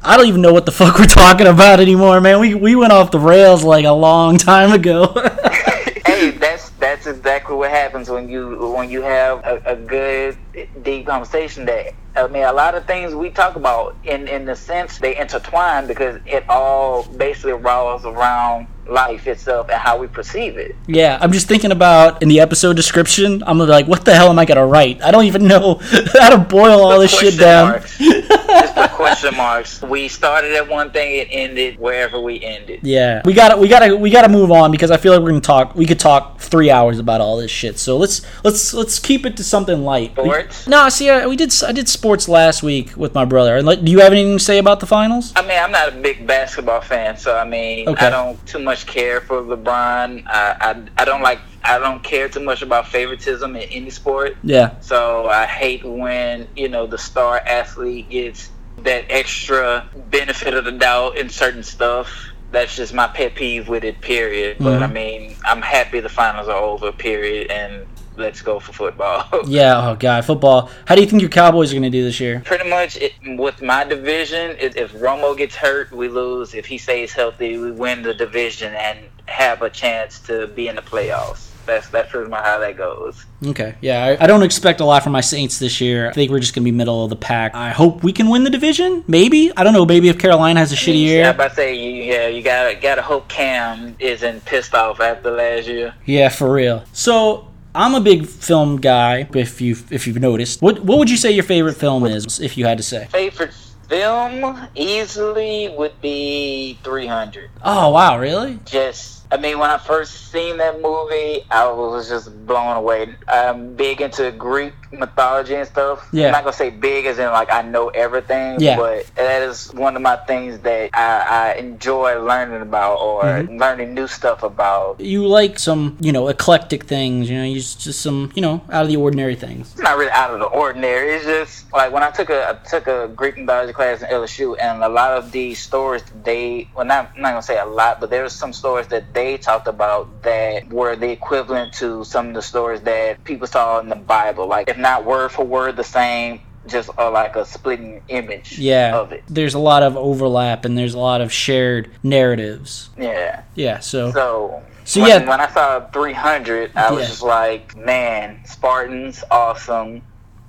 I don't even know what the fuck we're talking about anymore, man. We we went off the rails like a long time ago. hey, that's that's exactly what happens when you when you have a, a good deep conversation. That I mean, a lot of things we talk about in in the sense they intertwine because it all basically revolves around life itself and how we perceive it. Yeah, I'm just thinking about in the episode description. I'm like, what the hell am I gonna write? I don't even know how to boil all this shit down. Just the question marks. We started at one thing, it ended wherever we ended. Yeah, we got to we got to we got to move on because I feel like we're gonna talk. We could talk three hours about all this shit. So let's let's let's keep it to something light. Sports? No, see, I, we did I did sports last week with my brother. And like, do you have anything to say about the finals? I mean, I'm not a big basketball fan, so I mean, okay. I don't too much care for LeBron. I, I I don't like I don't care too much about favoritism in any sport. Yeah. So I hate when you know the star athlete gets that extra benefit of the doubt in certain stuff. That's just my pet peeve with it. Period. Mm-hmm. But I mean, I'm happy the finals are over. Period. And let's go for football. yeah, oh god, football. How do you think your Cowboys are going to do this year? Pretty much it, with my division, if, if Romo gets hurt, we lose. If he stays healthy, we win the division and have a chance to be in the playoffs. That's that's pretty much how that goes. Okay, yeah, I, I, don't expect a lot from my Saints this year. I think we're just gonna be middle of the pack. I hope we can win the division. Maybe I don't know. Maybe if Carolina has a shitty year. Yeah, about to say you, yeah, you gotta gotta hope Cam isn't pissed off after last year. Yeah, for real. So I'm a big film guy. If you if you've noticed, what what would you say your favorite film is? If you had to say favorite film, easily would be 300. Oh wow, really? Just I mean, when I first seen that movie, I was just blown away. I'm big into Greek mythology and stuff. Yeah. I'm not gonna say big as in like I know everything, yeah. but that is one of my things that I, I enjoy learning about or mm-hmm. learning new stuff about. You like some, you know, eclectic things, you know, you just, just some, you know, out of the ordinary things. It's not really out of the ordinary. It's just like when I took a I took a Greek mythology class in LSU, and a lot of these stories they well, not I'm not gonna say a lot, but there there's some stories that they talked about that were the equivalent to some of the stories that people saw in the Bible, like if not word for word the same, just uh, like a splitting image yeah, of it. There's a lot of overlap and there's a lot of shared narratives. Yeah. Yeah, so So so when, yeah, when I saw 300, I was just like, man, Spartans, awesome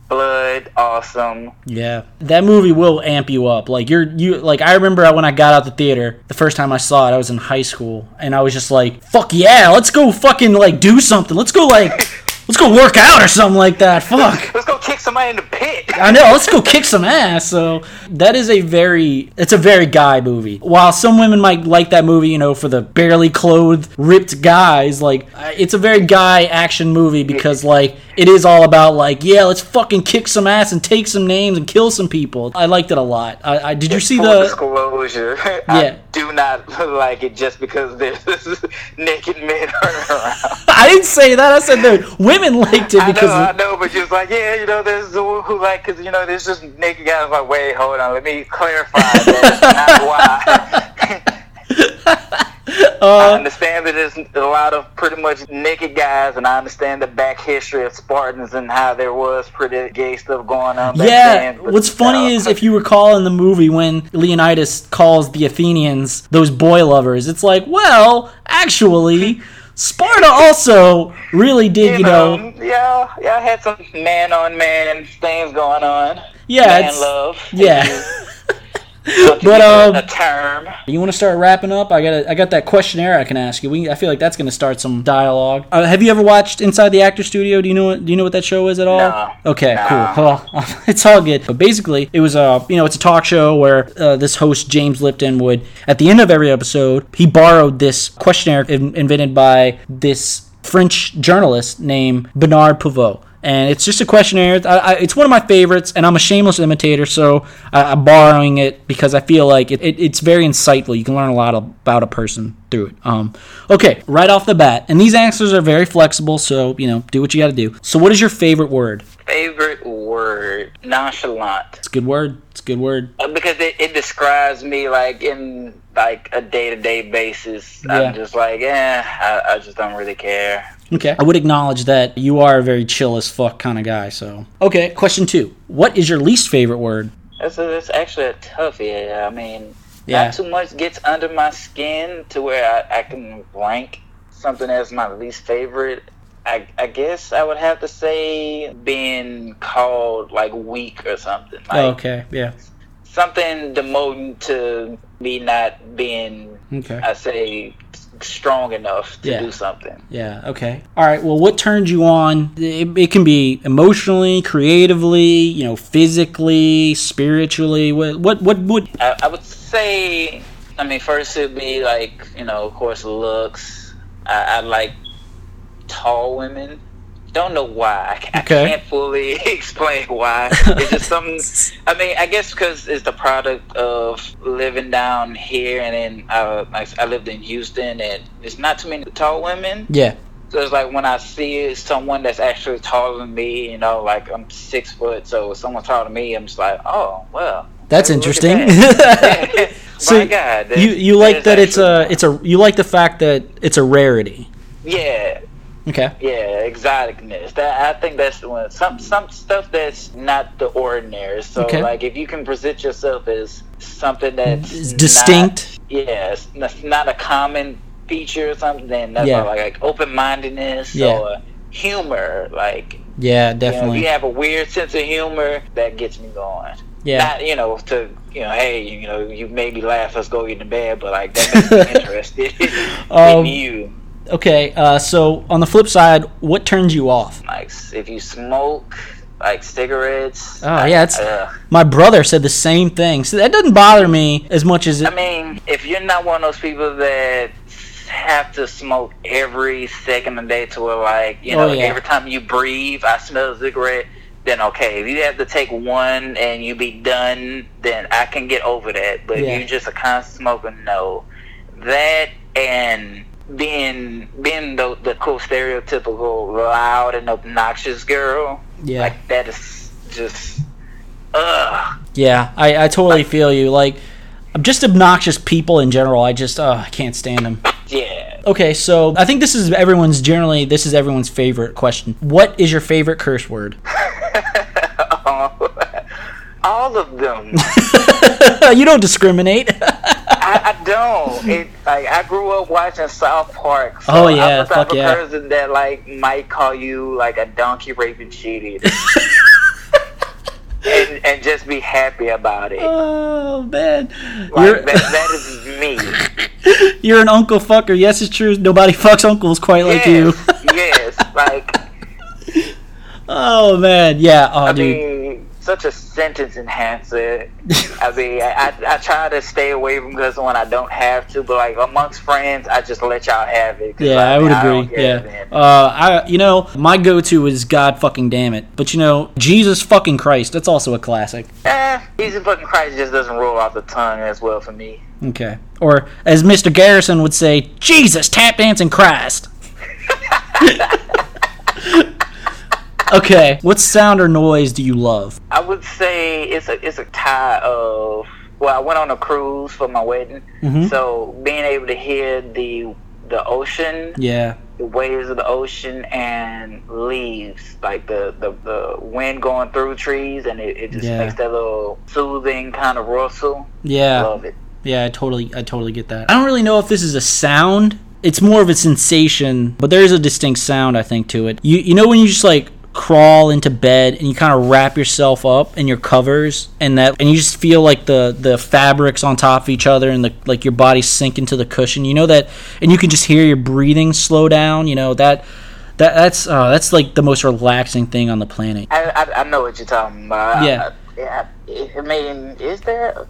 blood awesome. Yeah. That movie will amp you up. Like you're you like i remember when i got out the theater the first time i saw it i was in high school and i was just like fuck yeah let's go fucking like do something. Let's go like let's go work out or something like that. Fuck. Let's go kick somebody in the pit. I know. Let's go kick some ass. So that is a very, it's a very guy movie. While some women might like that movie, you know, for the barely clothed, ripped guys, like it's a very guy action movie because like it is all about like, yeah, let's fucking kick some ass and take some names and kill some people. I liked it a lot. I, I did you see Full the? disclosure. Yeah. I do not like it just because there's naked men running around. I didn't say that. I said that women liked it I because know, I know, but just like, yeah, you know, there's who, who like, cause you know, there's just naked guys. Like, wait, hold on, let me clarify that. not why. I uh, understand that there's a lot of pretty much naked guys, and I understand the back history of Spartans and how there was pretty gay stuff going on. Yeah. then, What's funny uh, is if you recall in the movie when Leonidas calls the Athenians those boy lovers, it's like, well, actually. Sparta also really did, you know, yeah, yeah, I had some man on man things going on. Yeah, man love. yeah. But um, a term. You want to start wrapping up? I got a, I got that questionnaire I can ask you. We, I feel like that's going to start some dialogue. Uh, have you ever watched Inside the Actor Studio? Do you know what, Do you know what that show is at all? No. Okay, No. cool. Well, it's all good. But basically, it was a you know it's a talk show where uh, this host James Lipton would at the end of every episode he borrowed this questionnaire in, invented by this French journalist named Bernard Pivot. And it's just a questionnaire. I, I, it's one of my favorites, and I'm a shameless imitator, so I, I'm borrowing it because I feel like it, it, it's very insightful. You can learn a lot about a person through it. Um, okay, right off the bat, and these answers are very flexible, so you know, do what you got to do. So, what is your favorite word? Favorite word nonchalant. It's a good word. It's a good word. Uh, because it, it describes me like in like a day to day basis. Yeah. I'm just like, eh, I, I just don't really care. Okay. I would acknowledge that you are a very chill as fuck kind of guy. So, okay. Question two: What is your least favorite word? That's, a, that's actually a toughie. I mean, Yeah. not too much gets under my skin to where I, I can rank something as my least favorite. I, I guess I would have to say being called like weak or something. Oh, like Oh, okay. Yeah. something demoting to me not being, Okay. I say, strong enough to Yeah. do something. Yeah. Okay. All right. Well, what turned you on? It, it can be emotionally, creatively, you know, physically, spiritually. What? What? What would? I, I would say, I mean, first it'd be like, you know, of course, looks. I, I like tall women. Don't know why. I, ca- I Okay. can't fully explain why. It's just something. I mean, I guess because it's the product of living down here, and then I, I lived in Houston, and there's not too many tall women. Yeah. So it's like when I see someone that's actually taller than me, you know, like I'm six foot, so if someone's taller than me, I'm just like, oh, well. That's interesting. that. So My God. you you like is that it's a it's a you like the fact that it's a rarity. Yeah, Okay. yeah, exoticness. That I think that's the one. Some some stuff that's not the ordinary. So Okay. like if you can present yourself as something that's It's not- distinct. yeah, that's not a common feature or something. Then that's Yeah. like, like open mindedness Yeah. or humor. Like Yeah. You know, Definitely. if you have a weird sense of humor, that gets me going. Yeah. Not, you know, to, you know, hey, you know, you made me laugh, let's go get in bed, but like, that makes me interested Um, in you. Okay. Uh, so on the flip side, what turns you off? Like, if you smoke, like cigarettes. Oh, I- yeah, it's- uh, My brother said the same thing. So that doesn't bother me as much as it. I mean, if you're not one of those people that have to smoke every second of the day to where, like, you Oh, know, yeah. every time you breathe, I smell a cigarette, then okay. If you have to take one and you be done, then I can get over that. But Yeah. if you're just a constant smoker, no. That and being being the, the cool stereotypical loud and obnoxious girl, yeah. like that is just, ugh. Yeah, I, I totally feel you. Like, I'm just obnoxious people in general. I just, uh, I can't stand them. Yeah. Okay, so I think this is everyone's generally this is everyone's favorite question. What is your favorite curse word? All of them. you don't discriminate. I, I don't. It like I grew up watching South Park. So Oh, yeah, I'm the type fuck of yeah. person that like might call you like a donkey raping cheated. and and just be happy about it. oh man, Like you're that, that is me. you're an uncle fucker. Yes, it's true. Nobody fucks uncles quite like you. yes, yes. Like Oh man, yeah. Oh I dude. mean, such a sentence enhancer. I mean, I, I, I try to stay away from because when I don't have to, but like amongst friends, I just let y'all have it. Yeah, like, I would don't agree. care Yeah. Uh, I you know my go-to is God fucking damn it, but you know Jesus fucking Christ. That's also a classic. Eh, Jesus fucking Christ just doesn't roll off the tongue as well for me. Okay. Or as Mr. Garrison would say, Jesus tap dancing Christ. okay. What sound or noise do you love? I would say it's a it's a tie of well, I went on a cruise for my wedding, Mhm. so being able to hear the the ocean, Yeah. the waves of the ocean, and leaves like the the, the wind going through trees, and it, it just Yeah. makes that little soothing kind of rustle. Yeah. Love it. Yeah, I totally I totally get that. I don't really know if this is a sound. It's more of a sensation, but there is a distinct sound I think to it. You you know when you just like crawl into bed and you kind of wrap yourself up in your covers and that and you just feel like the the fabrics on top of each other and the like your body sink into the cushion. You know that and you can just hear your breathing slow down, you know, that that that's uh, that's like the most relaxing thing on the planet. I, I, I know what you're talking about. Yeah. I, yeah. I mean, is there?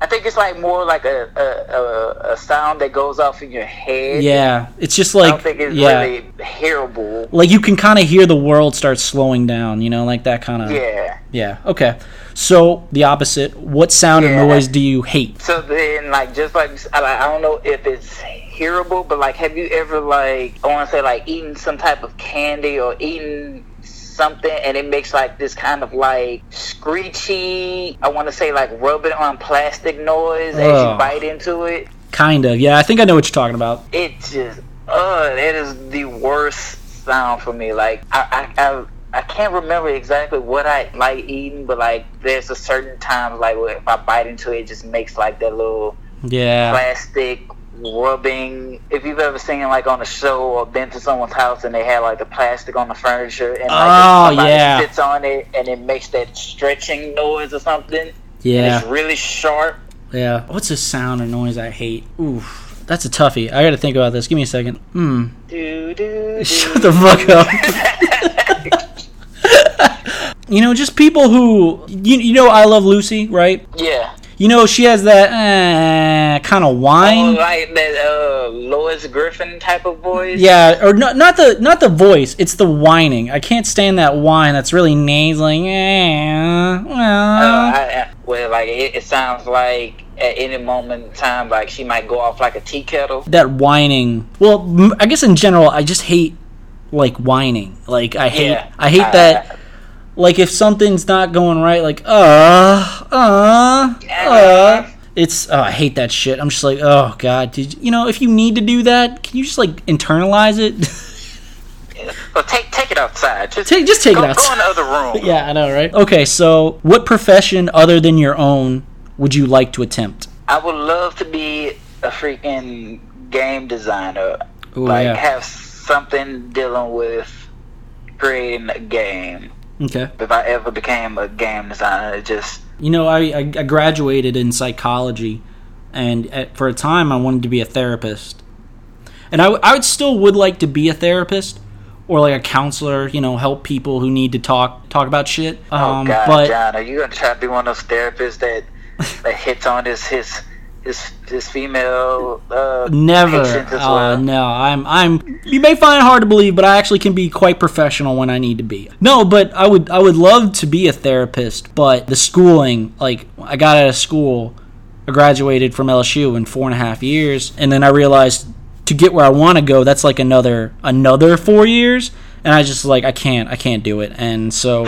I think it's like more like a a, a, a sound that goes off in your head. Yeah, it's just like I don't think it's yeah. really hearable. like you can kind of hear the world start slowing down, you know, like that kind of Yeah. Yeah. Okay. So the opposite. What sound Yeah. or noise do you hate? So then, like, just like I, don't know if it's hearable, but like, have you ever like I want to say like eaten some type of candy or eaten something and it makes like this kind of like screechy I want to say like rubbing on plastic noise as you bite into it Kind of. Yeah, I think I know what you're talking about. it just uh that is the worst sound for me like I I, I I can't remember exactly what I like eating, but like there's a certain time like if I bite into it, it just makes like that little Yeah. plastic rubbing. If you've ever seen like on a show or been to someone's house and they had like the plastic on the furniture and like Oh, somebody yeah. sits on it and it makes that stretching noise or something. And Yeah. it's really sharp. Yeah. What's a sound or noise I hate? Oof. That's a toughie. I got to think about this. Give me a second. Hmm. Do, do, do. Shut the fuck up. you know, just people who you, you know I love Lucy, right? yeah. You know she has that uh, kind of Oh, whine. like that uh, Lois Griffin type of voice. Yeah, or not not the not the voice. It's the whining. I can't stand that whine. That's really nasally. Eh, well. I, I, well, like it, it sounds like at any moment in time, like she might go off like a tea kettle. that whining. Well, I guess in general, I just hate like whining. Like I hate, Yeah. I hate Uh, that. Like if something's not going right, like uh, uh, uh. It's oh, I hate that shit. I'm just like, oh god, did you, you know if you need to do that, can you just like internalize it? Well, take take it outside. Just take just take go, it outside. go in the other room. yeah, I know, right? Okay, so what profession other than your own would you like to attempt? I would love to be a freaking game designer. Ooh, like yeah. have something dealing with creating a game. Okay. If I ever became a game designer, it just You know, I, I, graduated in psychology, and at, for a time I wanted to be a therapist. And I, w- I would still would like to be a therapist or like a counselor, you know, help people who need to talk talk about shit. oh Um, god, but John, are you gonna try to be one of those therapists that that hits on his his his his female uh, never. Uh, well? no, I'm I'm. You may find it hard to believe, but I actually can be quite professional when I need to be. No, but I would I would love to be a therapist, but the schooling, like I got out of school, I graduated from LSU in four and a half years, and then I realized to get where I want to go, that's like another another four years. And I just like I can't I can't do it, and so,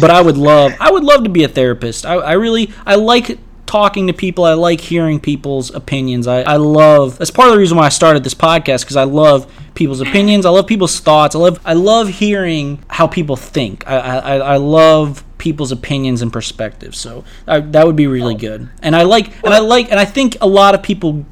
but I would love I would love to be a therapist. I, I really I like talking to people. I like hearing people's opinions. I, I love that's part of the reason why I started this podcast because I love people's opinions. I love people's thoughts. I love I love hearing how people think. I I, I love people's opinions and perspectives. So I, that would be really good. And I like and I like and I think a lot of people.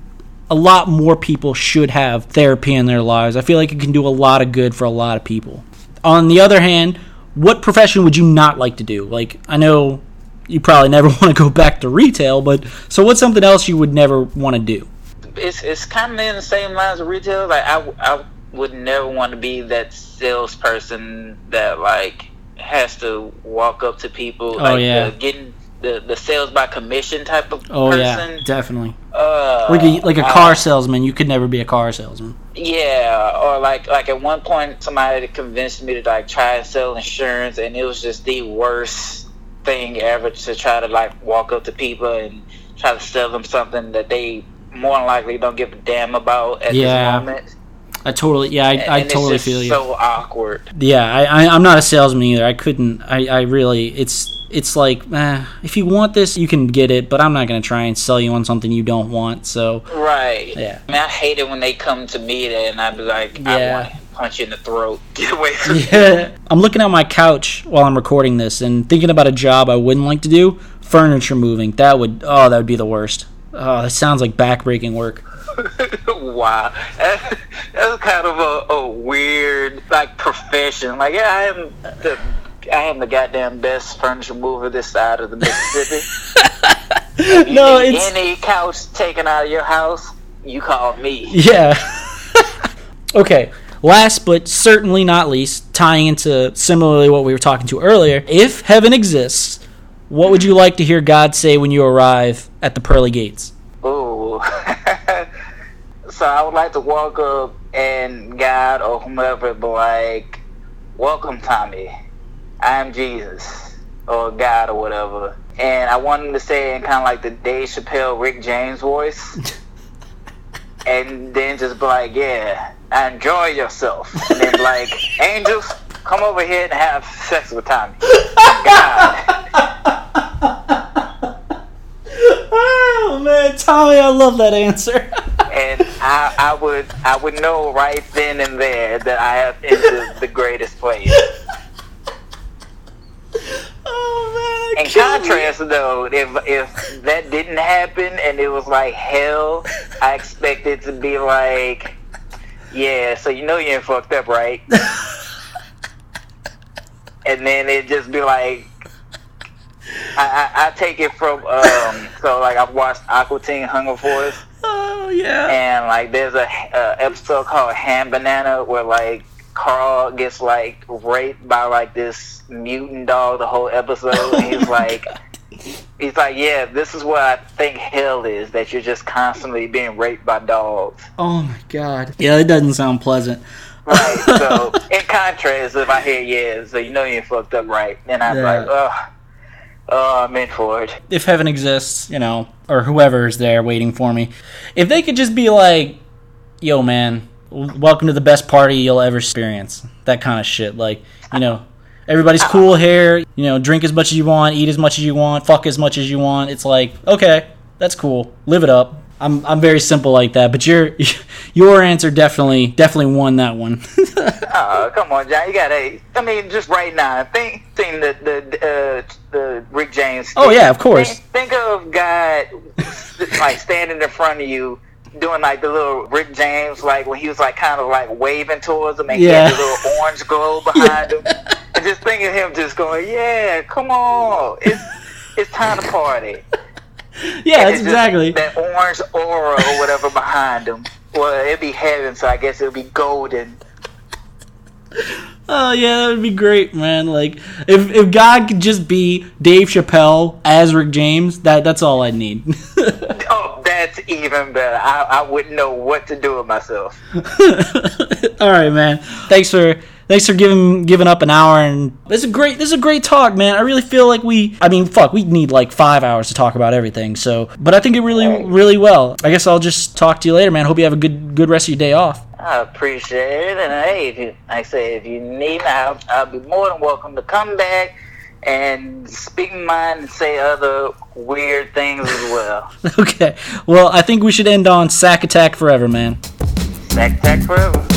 A lot more people should have therapy in their lives. I feel like it can do a lot of good for a lot of people. On the other hand, what profession would you not like to do? Like, I know you probably never want to go back to retail, but so what's something else you would never want to do? it's it's kind of in the same lines of retail. Like I, I would never want to be that salesperson that like has to walk up to people. Oh, like yeah. the, getting the the sales by commission type of Oh person. yeah, definitely. Uh, Like a, like a uh, car salesman, you could never be a car salesman. Yeah, or like like at one point somebody convinced me to like try and sell insurance, and it was just the worst thing ever to try to like walk up to people and try to sell them something that they more than likely don't give a damn about at Yeah. this moment. I totally, yeah, I, And, I totally feel you. so awkward. Yeah, I, I I'm not a salesman either. I couldn't. I, I really. It's it's like eh, if you want this, you can get it, but I'm not gonna try and sell you on something you don't want. So Right. Yeah. I mean, I hate it when they come to me and I'd be like, Yeah. I want to punch you in the throat. Get away from me. yeah, I'm looking at my couch while I'm recording this and thinking about a job I wouldn't like to do. Furniture moving. That would oh that would be the worst. Oh, that sounds like backbreaking work. wow, that's, that's kind of a, a weird like profession. Like, yeah, I am the I am the goddamn best furniture mover this side of the Mississippi. You no, it's any couch taken out of your house, you call me. Yeah. okay. Last but certainly not least, tying into similarly what we were talking to earlier, if heaven exists, what would you like to hear God say when you arrive at the pearly gates? Oh, so I would like to walk up and God or whomever be like, "Welcome, Tommy. I'm Jesus or God or whatever." And I want him to say in kind of like the Dave Chappelle, Rick James voice, and then just be like, "Yeah, enjoy yourself," and then like, "Angels, come over here and have sex with Tommy." God. Oh man, Tommy, I love that answer. and I, I would I would know right then and there that I have entered the greatest place. oh man, In contrast, though, if if that didn't happen and it was like hell, I expect it to be like, yeah, so you know you ain't fucked up, right? and then it just be like. I, I, I take it from um so like I've watched Aqua Teen Hunger Force Oh yeah. and like there's a uh, episode called Hand Banana where like Carl gets like raped by like this mutant dog the whole episode and he's like he's like yeah this is what I think hell is that you're just constantly being raped by dogs Oh my god. Yeah, it doesn't sound pleasant. right so in contrast if I hear yeah so you know you ain't fucked up right then I'm Yeah. like oh oh I'm in for it if heaven exists, you know, or whoever is there waiting for me, if they could just be like, yo, man, welcome to the best party you'll ever experience. That kind of shit. Like, you know, everybody's cool here, you know, drink as much as you want, eat as much as you want, fuck as much as you want. It's like, okay, that's cool. Live it up. I'm, I'm very simple like that, but your your answer definitely definitely won that one. Oh, come on, John. You gotta. I mean, just right now, think, think the the uh, the Rick James. Oh, yeah, of course. Think, think of God like standing in front of you, doing like the little Rick James, like when he was like kind of like waving towards him, and Yeah. he had the little orange glow behind him, and just think of him just going, "Yeah, come on, it's it's time to party." yeah, And that's just exactly. that orange aura or whatever behind him. Well, it'd be heaven, so I guess it'll be golden. Oh yeah, that would be great, man. Like if if God could just be Dave Chappelle as Rick James, that that's all I'd need. Oh, that's even better. I, I wouldn't know what to do with myself. all right, man. Thanks for thanks for giving giving up an hour and this is a great this is a great talk, man. I really feel like we I mean, fuck, we need like 5 hours to talk about everything. So, but I think it really really well. I guess I'll just talk to you later, man. Hope you have a good good rest of your day off. I appreciate it. And hey, if you, like I say, if you need me, I'll, I'll be more than welcome to come back and speak my mind and say other weird things as well. Okay. Well, I think we should end on sack attack forever, man. Sack Attack forever.